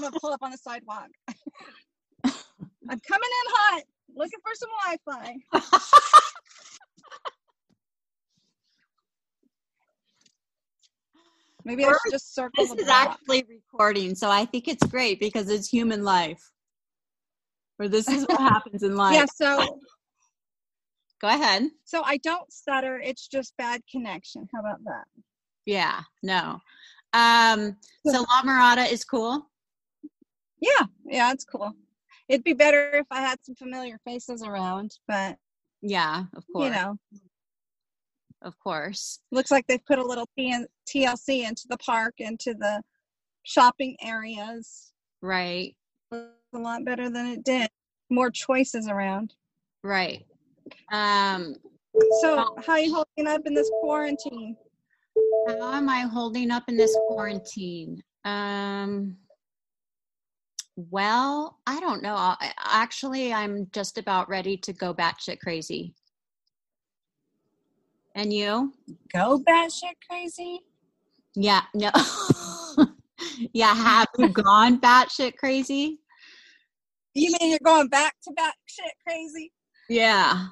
I'm gonna pull up on the sidewalk. I'm coming in hot, looking for some Wi-Fi. Maybe I should just circle this the is block. actually recording, so I think it's great because it's human life. Or this is what happens in life. Yeah, so Go ahead. so I don't stutter. It's just bad connection. How about that? Yeah, no. Um, so La Mirada is cool. Yeah, yeah, it's cool. It'd be better if I had some familiar faces around, but Yeah, of course. you know, of course. looks like they've put a little TLC into the park, into the shopping areas. Right, a lot better than it did. More choices around. right. Um, So, how are you holding up in this quarantine? how am I holding up in this quarantine? Um, well, I don't know. I, actually, I'm just about ready to go batshit crazy. And you? Go batshit crazy? Yeah, no. yeah, have you gone batshit crazy? You mean you're going back to batshit crazy? Yeah,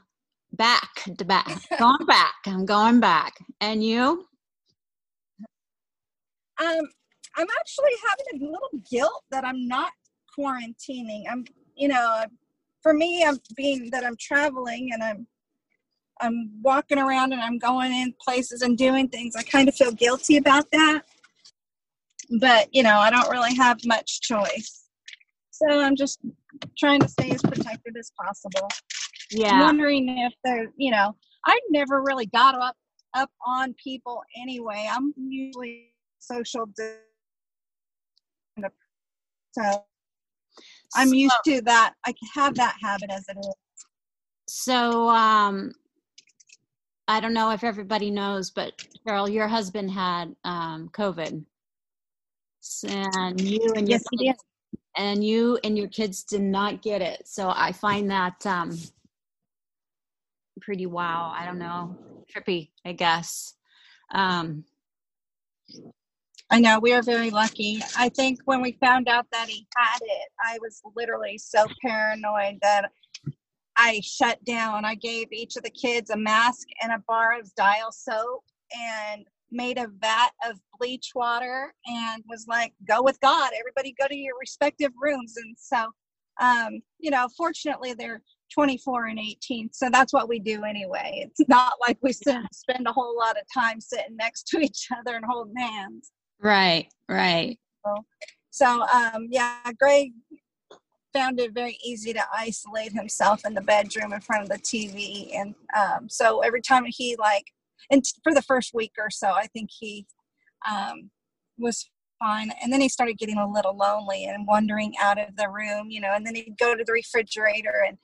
back to back. going back. I'm going back. And you? Um, I'm actually having a little guilt that I'm not quarantining. I'm, you know, for me, I'm being that I'm traveling and I'm, I'm walking around and I'm going in places and doing things. I kind of feel guilty about that. But you know, I don't really have much choice. So I'm just trying to stay as protected as possible. Yeah. I'm wondering if they're, you know, I never really got up up on people anyway. I'm usually social. So I'm used to that. I have that habit as it is. So, um, I don't know if everybody knows, but Carol, your husband had um, COVID, and you and Yes, he did. and you and your kids did not get it. So I find that um, pretty wow. I don't know, trippy, I guess. Um, I know we are very lucky. I think when we found out that he had it, I was literally so paranoid that I shut down. I gave each of the kids a mask and a bar of dial soap and made a vat of bleach water and was like, go with God. Everybody go to your respective rooms. And so, um, you know, fortunately they're 24 and 18. So that's what we do anyway. It's not like we spend, spend a whole lot of time sitting next to each other and holding hands. Right, right. So um, yeah, Greg found it very easy to isolate himself in the bedroom in front of the TV, and um, so every time he like, and for the first week or so, I think he um, was fine, and then he started getting a little lonely and wandering out of the room, you know, and then he'd go to the refrigerator and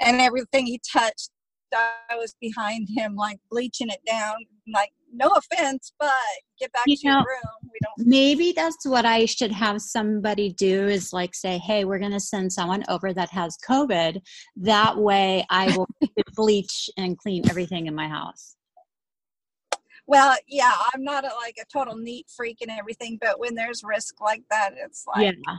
and everything he touched. I was behind him, like bleaching it down. Like, no offense, but get back You to your room. Maybe that's what I should have somebody do is like say, hey, we're going to send someone over that has COVID. That way I will bleach and clean everything in my house. Well, yeah, I'm not a, like a total neat freak and everything, but when there's risk like that, it's like, yeah.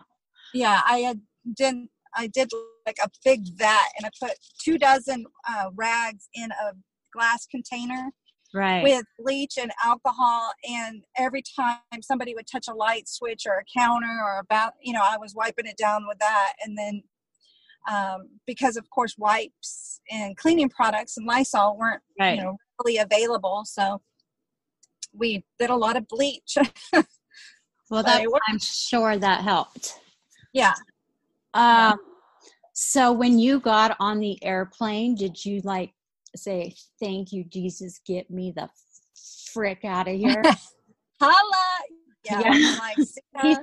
yeah, I had didn't, I did like a big vat and I put two dozen uh, rags in a glass container Right. with bleach and alcohol, and every time somebody would touch a light switch or a counter or about, you know, I was wiping it down with that, and then. Um, because of course wipes and cleaning products and Lysol weren't right. you know really available so we did a lot of bleach well, that. I'm sure that helped. yeah Um, so when you got on the airplane, did you like say, thank you, Jesus, get me the frick out of here? holla yeah, Yeah. like Peace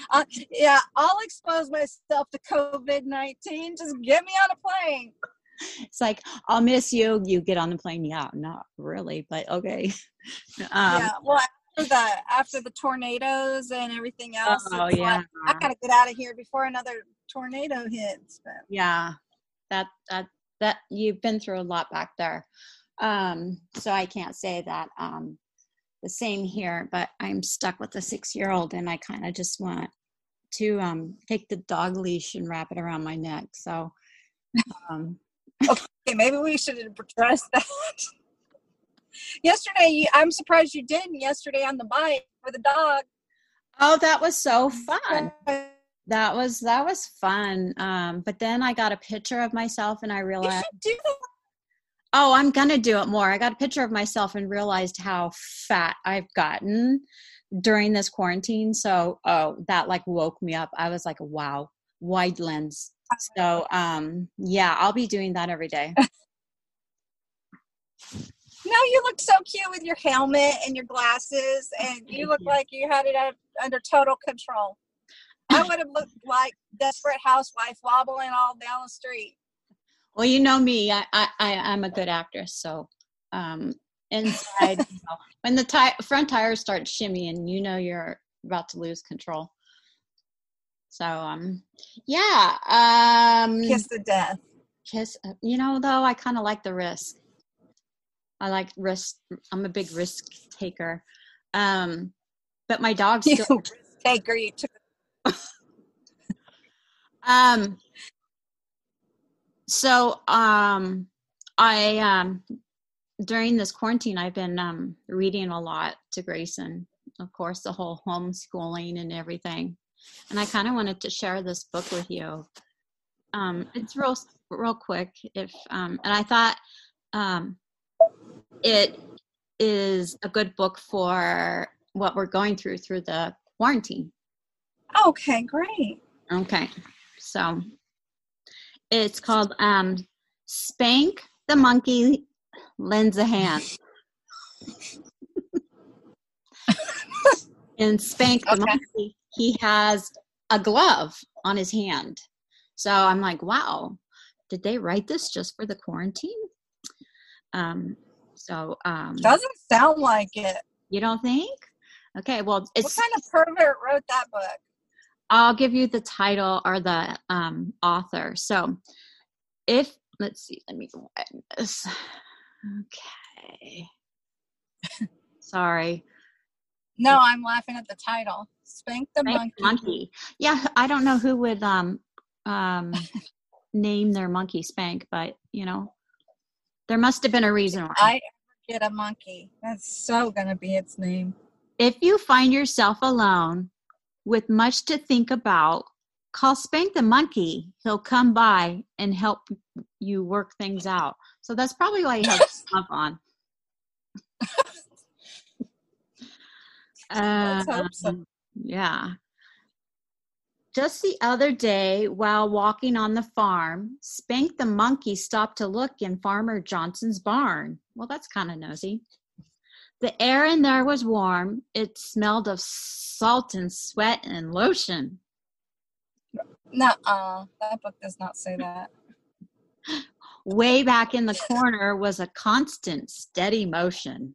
uh, yeah i'll expose myself to covid-19 just get me on a plane it's like, I'll miss you. You get on the plane. Yeah, not really, but okay. Um, yeah well after the after the tornadoes and everything else Oh, yeah. like, i gotta get out of here before another tornado hits but yeah that that that you've been through a lot back there um so i can't say that um the same here, but I'm stuck with a six year old and I kind of just want to um, take the dog leash and wrap it around my neck. So, um, okay, maybe we should address that. yesterday, I'm surprised you didn't yesterday on the bike for the dog. oh, that was so fun. That was that was fun. Um, but then I got a picture of myself and I You realized, should do oh, I'm gonna do it more. I got a picture of myself and realized how fat I've gotten during this quarantine. So, oh, that like woke me up. I was like, wow, wide lens. So, um, yeah, I'll be doing that every day. No, you look so cute with your helmet and your glasses, and you look like you had it under total control. I would have looked like desperate housewife wobbling all down the street. Well, you know me. I, I, I'm a good actress. So, um, inside, you know, when the ti- front tires start shimmying, you know you're about to lose control. So, um, yeah, um, Kiss the death. kiss. You know, though, I kind of like the risk. I like risk. I'm a big risk taker. Um, but my dog's still. risk taker. You took Um. So, um, I um during this quarantine, I've been um reading a lot to Grayson. Of course, the whole homeschooling and everything, and I kind of wanted to share this book with you. Um, it's real real quick. If um, and I thought um, it is a good book for what we're going through through the quarantine. Okay, great. Okay. So it's called um Spank the Monkey Lends a Hand. and Spank the Okay. Monkey, he has a glove on his hand. So I'm like, wow, did they write this just for the quarantine? Um so um Doesn't sound like it. you don't think? Okay, well What it's kind of pervert wrote that book? I'll give you the title or the um, author. So, if let's see, let me go ahead this. Okay. Sorry. No, I'm laughing at the title. Spank the Spank monkey. monkey. Yeah, I don't know who would um um name their monkey Spank, but you know, there must have been a reason why. I get a monkey. That's so gonna be its name. If you find yourself alone with much to think about, call Spank the monkey. He'll come by and help you work things out. So that's probably why you have stuff on. So. Um, Yeah. Just the other day, while walking on the farm, Spank the monkey stopped to look in Farmer Johnson's barn. Well, that's kind of nosy. The air in there was warm. It smelled of salt and sweat and lotion. Nuh-uh. That book does not say that. Way back in the corner was a constant, steady motion.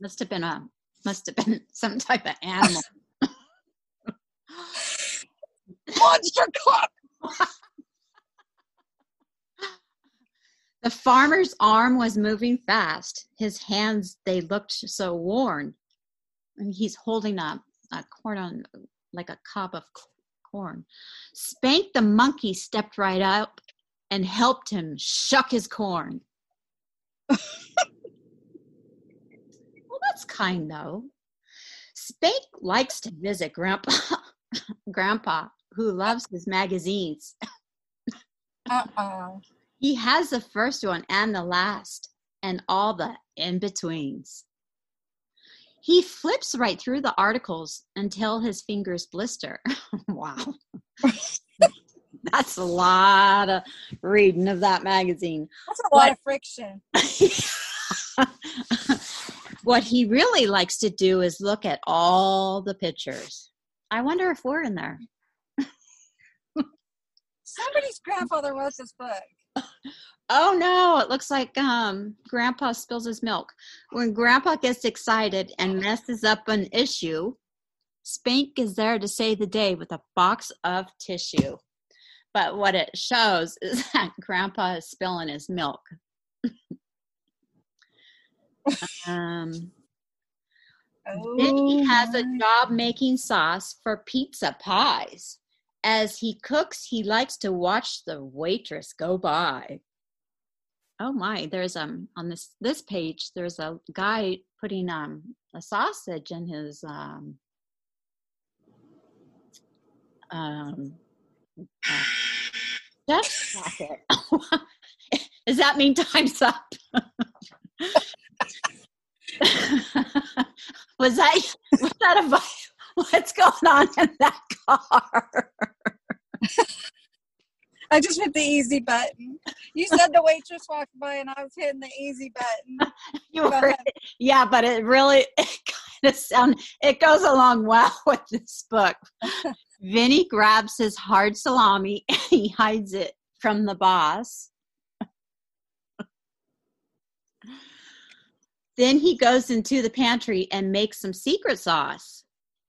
Must have been a must have been some type of animal. Monster Club. The farmer's arm was moving fast. His hands, they looked so worn. And he's holding a, a corn on, like a cob of corn. Spank the monkey stepped right up and helped him shuck his corn. well, that's kind though. Spank likes to visit Grandpa, Grandpa, who loves his magazines. Uh-uh. He has the first one and the last, and all the in betweens. He flips right through the articles until his fingers blister. wow. That's a lot of reading of that magazine. That's a lot of friction. what he really likes to do is look at all the pictures. I wonder if we're in there. Somebody's grandfather wrote this book. Oh no, it looks like um grandpa spills his milk. When grandpa gets excited and messes up an issue, Spank is there to save the day with a box of tissue. But what it shows is that grandpa is spilling his milk. um Vinny has a Oh, job making sauce for pizza pies. As he cooks, he likes to watch the waitress go by. Oh my, there's um on this this page there's a guy putting um a sausage in his um um uh, chef's pocket. Does that mean time's up? was that was that a what's going on in that car? I just hit the easy button. You said the waitress walked by and I was hitting the easy button. You were, yeah, but it really it kind of sound it goes along well with this book. Vinny grabs his hard salami and he hides it from the boss. then he goes into the pantry and makes some secret sauce.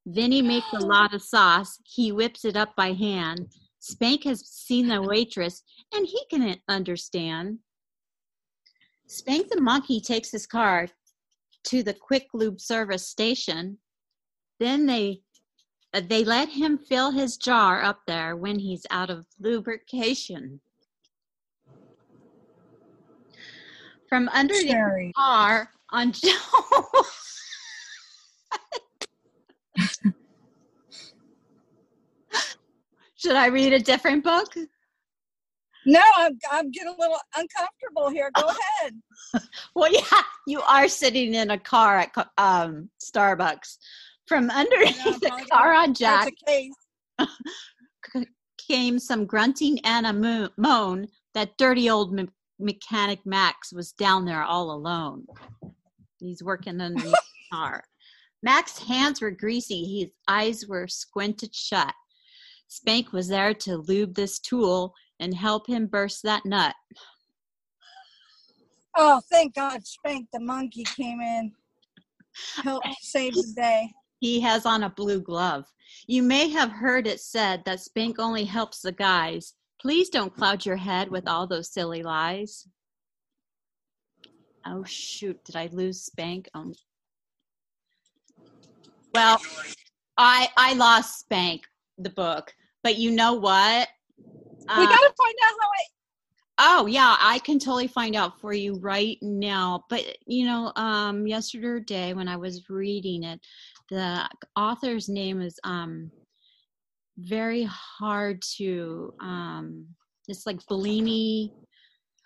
Vinny makes a lot of sauce. He whips it up by hand. Spank has seen the waitress and he can understand. Spank the monkey takes his car to the quick lube service station. Then they uh, they let him fill his jar up there when he's out of lubrication. From under the car on Should I read a different book? No, I'm, I'm getting a little uncomfortable here. Go ahead. Well, yeah, you are sitting in a car at um, Starbucks. From underneath the car on Jack came some grunting and a moan that dirty old me- mechanic Max was down there all alone. He's working underneath the car. Max's hands were greasy. His eyes were squinted shut. Spank was there to lube this tool and help him burst that nut. Oh, thank God Spank the monkey came in. Help save the day. He has on a blue glove. You may have heard it said that Spank only helps the guys. Please don't cloud your head with all those silly lies. Oh shoot, did I lose Spank? Um, well, I I lost Spank the book, but you know what? we Uh, gotta find out how I. Oh yeah, I can totally find out for you right now. But you know, um, yesterday when I was reading it, the author's name is um very hard to um. It's like Bellini.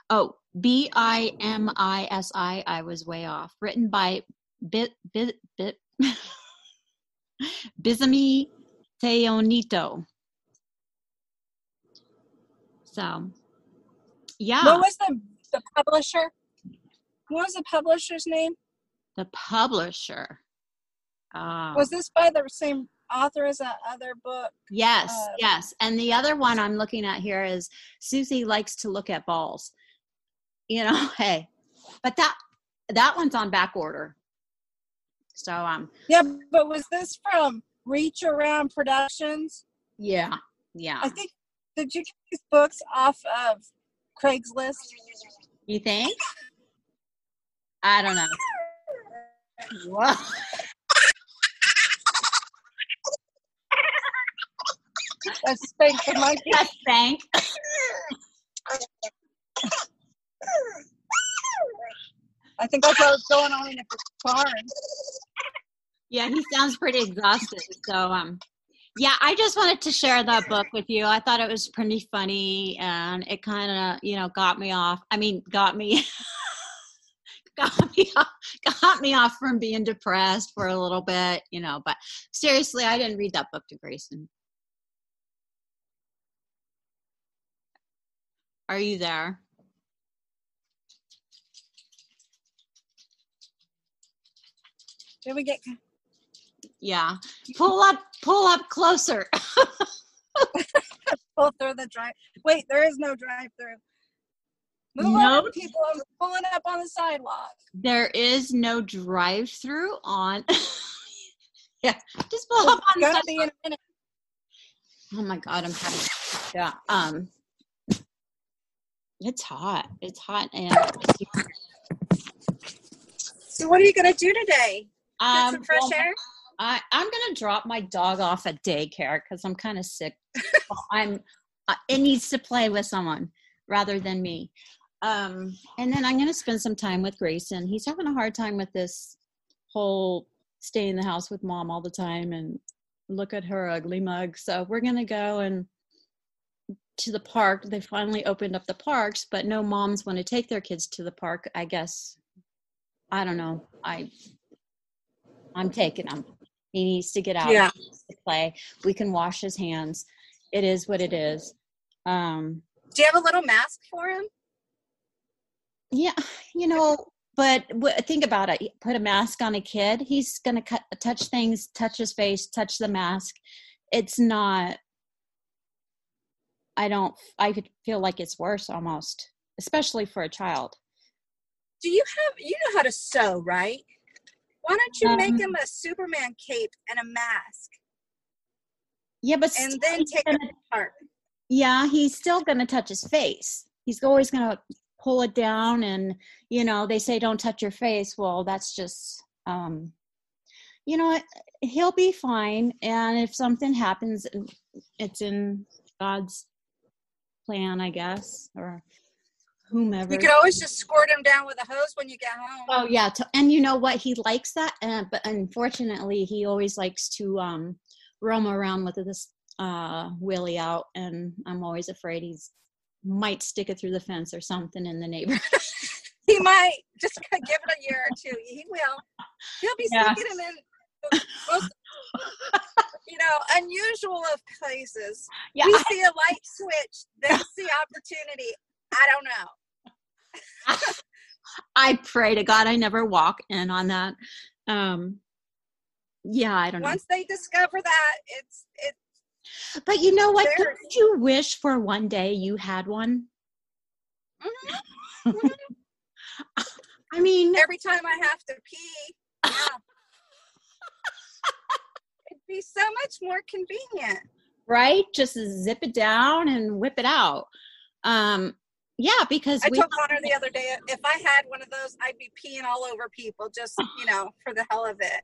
Oh, B I M I S I. I was way off. Written by Bit Bit Bit Bizami Teonito. So, yeah. What was the the publisher? What was the publisher's name? the publisher. Uh, Was this by the same author as that other book? yes, uh, yes. And the other one I'm looking at here is Susie likes to look at balls. You know, hey, but that that one's on back order. So um, Yeah, but was this from Reach Around Productions? yeah, yeah. I think did you get these books off of Craigslist? You think? I don't know. What? That's Spank the monkey. Yes, thank. I think that's what was going on in the barn. Yeah, he sounds pretty exhausted. So, um, yeah, I just wanted to share that book with you. I thought it was pretty funny, and it kind of, you know, got me off. I mean, got me, got me, off, got me off from being depressed for a little bit, you know. But seriously, I didn't read that book to Grayson. Are you there? Did we get Yeah. Pull up, pull up closer. pull through the drive? Wait, there is no drive-through. Move No. on, people. I'm pulling up on the sidewalk. There is no drive-through on. yeah, just pull up on the Gonna be in a minute. Oh my god, I'm having yeah. Um, it's hot. It's hot, and So, what are you gonna do today? Um, some fresh well, air. I, I'm gonna drop my dog off at daycare because I'm kind of sick. I'm. Uh, it needs to play with someone rather than me. Um, and then I'm gonna spend some time with Grayson. He's having a hard time with this whole stay in the house with mom all the time and look at her ugly mug. So we're gonna go and to the park. They finally opened up the parks, but no moms want to take their kids to the park. I guess I don't know. I I'm taking him. He needs to get out. Yeah. to play. We can wash his hands. It is what it is. Um, Do you have a little mask for him? Yeah, you know, but think about it. Put a mask on a kid. He's going to cut, touch things, touch his face, touch the mask. It's not. I don't. I feel like it's worse almost, especially for a child. Do you have? You know how to sew, right? Why don't you um, make him a Superman cape and a mask? Yeah, but and then take gonna, it apart. Yeah, he's still going to touch his face. He's always going to pull it down, and you know they say don't touch your face. Well, that's just, um, you know, he'll be fine. And if something happens, it's in God's plan, I guess, or whomever. You could always just squirt him down with a hose when you get home. Oh yeah, and you know what? He likes that, uh, but unfortunately, he always likes to um, roam around with this uh, willy out, and I'm always afraid he's might stick it through the fence or something in the neighborhood. he might just give it a year or two. He will. He'll be yeah. sticking him in. Most, you know, unusual of places. Yeah. We see a light switch, then see opportunity. I don't know. I pray to God I never walk in on that. Um, yeah, I don't Once know. Once they discover that, it's it's. But you know what? Don't you wish for one day you had one? Mm-hmm. Mm-hmm. I mean, every time I have to pee, yeah. it'd be so much more convenient. Right? Just zip it down and whip it out. Um, yeah, because I told Connor the other day if I had one of those, I'd be peeing all over people just, you know, for the hell of it.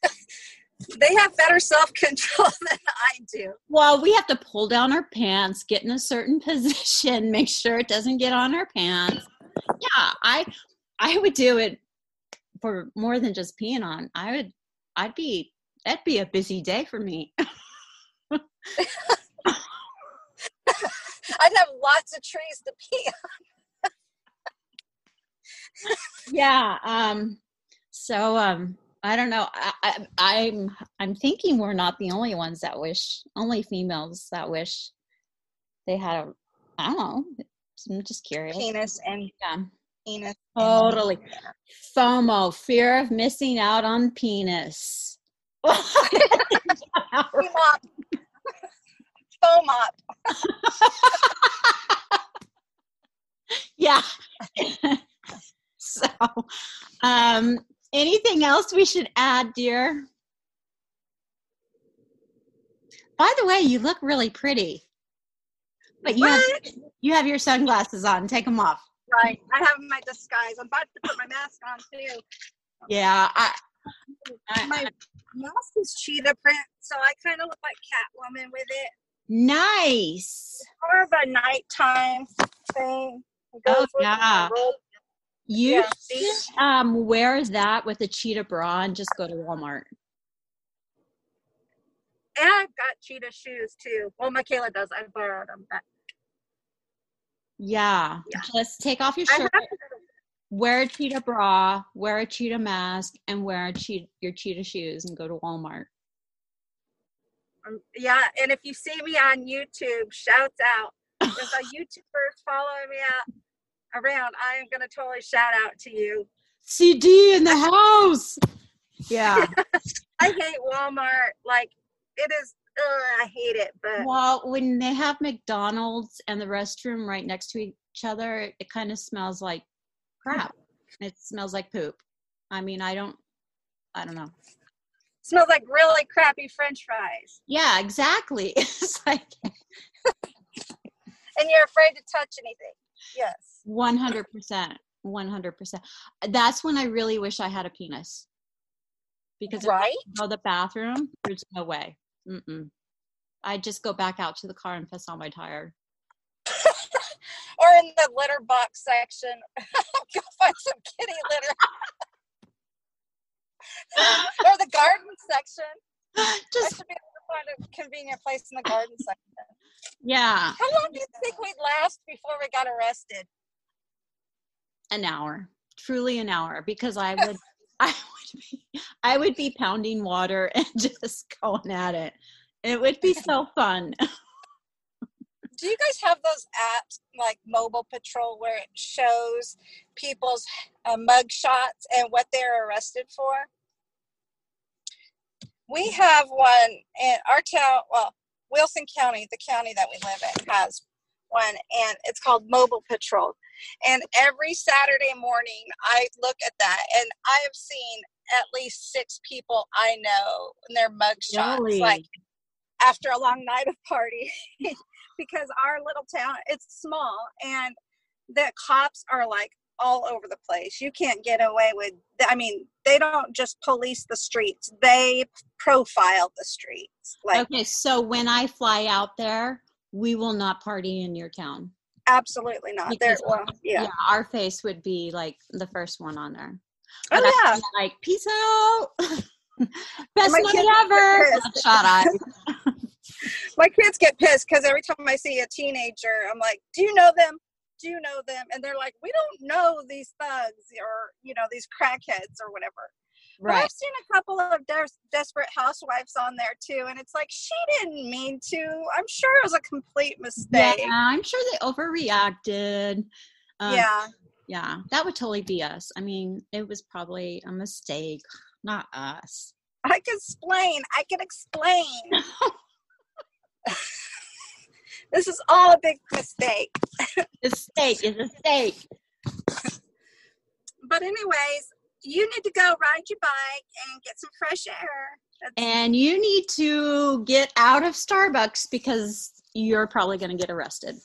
they have better self control than I do. Well, we have to pull down our pants, get in a certain position, make sure it doesn't get on our pants. Yeah, I I would do it for more than just peeing on. I would I'd be that'd be a busy day for me. I'd have lots of trees to pee on. yeah. Um, so um, I don't know. I, I, I'm I'm thinking we're not the only ones that wish. Only females that wish they had a. I don't know. I'm just curious. Penis and yeah. Penis. Totally. FOMO, fear of missing out on penis. foam up. yeah. so, um, anything else we should add, dear? By the way, you look really pretty. But you have, you have your sunglasses on. Take them off. Right. I have my disguise. I'm about to put my mask on too. Yeah. I, I my mask is cheetah print, so I kind of look like Catwoman with it. Nice. More of a nighttime thing. Oh yeah. You yeah, um wear that with a cheetah bra and just go to Walmart. And I've got cheetah shoes too. Well, Michaela does. I borrowed them. But... Yeah. yeah. Just take off your shirt. Wear a cheetah bra, wear a cheetah mask, and wear cheetah, your cheetah shoes and go to Walmart. Um, yeah, and if you see me on YouTube, shouts out. If a YouTuber following me out around, I am gonna totally shout out to you. CD in the house. Yeah. I hate Walmart. Like it is. Ugh, I hate it. But well, when they have McDonald's and the restroom right next to each other, it kind of smells like crap. it smells like poop. I mean, I don't. I don't know smells like really crappy french fries. Yeah, exactly. it's like and you're afraid to touch anything. Yes. 100%. 100%. That's when I really wish I had a penis. because if Right? I go to the bathroom, there's no way. Mm-mm. I just go back out to the car and piss on my tire. Or in the litter box section, go find some kitty litter. or the garden section. Just should be able to find a convenient place in the garden section. yeah, How long do you think we'd last before we got arrested? an hour, truly an hour, because I would, I would be, I would be pounding water and just going at it. It would be so fun. Do you guys have those apps like Mobile Patrol where it shows people's uh, mug shots and what they're arrested for? We have one in our town, well, Wilson County, the county that we live in, has one, and it's called Mobile Patrol. And every Saturday morning, I look at that, and I have seen at least six people I know in their mug shots, Really? like after a long night of party, because our little town it's small, and the cops are like all over the place. You can't get away with. I mean, they don't just police the streets; they profile the streets. Like Okay, so when I fly out there, we will not party in your town. absolutely not. They're well, yeah. our face would be like the first one on there. Oh yeah. Like, peace out. Best money ever. get pissed. My kids get pissed because every time I see a teenager, I'm like, "Do you know them? Do you know them?" And they're like, "We don't know these thugs or you know these crackheads or whatever." But Right. I've seen a couple of des- desperate housewives on there too, and it's like she didn't mean to. I'm sure it was a complete mistake. Yeah. I'm sure they overreacted. Um, yeah. Yeah, that would totally be us. I mean, it was probably a mistake, not us. I can explain. I can explain. this is all a big mistake. mistake is a steak. But anyways, you need to go ride your bike and get some fresh air. That's, And you need to get out of Starbucks because you're probably going to get arrested.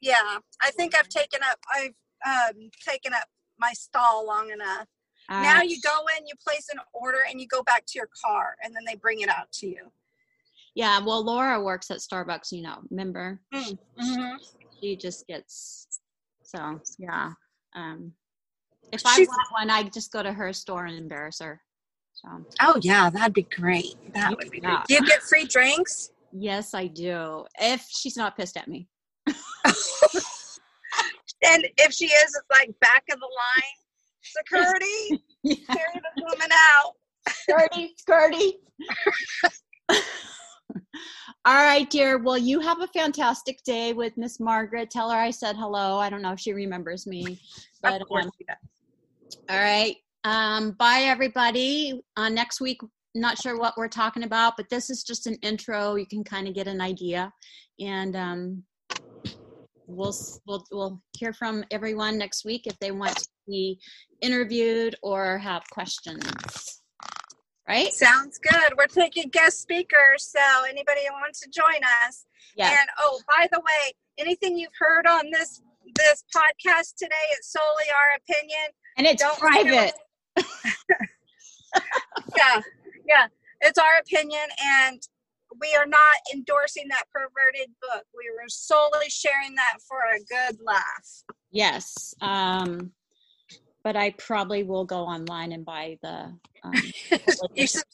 yeah, I think I've taken up. I've um, taken up my stall long enough. now Uh, you go in, you place an order, and you go back to your car, and then they bring it out to you. Yeah, well, Laura works at Starbucks, you know, remember? Mm-hmm. She just gets, so yeah. Um, if I want one, I just go to her store and embarrass her. So, Oh yeah, that'd be great. That would be great. Do you get free drinks? yes, I do. If she's not pissed at me. And if she is, it's like back of the line. Security, Yeah. carry the woman out. Skirty, skirty. All right, dear. Well, you have a fantastic day with Miss Margaret. Tell her I said hello. I don't know if she remembers me, but of course um, all right. Um, bye, everybody. Uh, next week, not sure what we're talking about, but this is just an intro. You can kind of get an idea, and um, we'll we'll we'll hear from everyone next week if they want to be interviewed or have questions. Right? Sounds good. We're taking guest speakers, so anybody who wants to join us. Yeah. And oh, by the way, anything you've heard on this this podcast today is solely our opinion. And it's Don't private. Yeah, yeah, it's our opinion, and we are not endorsing that perverted book. We were solely sharing that for a good laugh. Yes. Um, but I probably will go online and buy the. Um, you sub-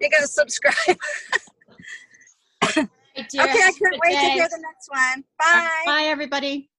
you're gonna subscribe. Okay, I can't wait to hear the next one. Bye. Bye, everybody.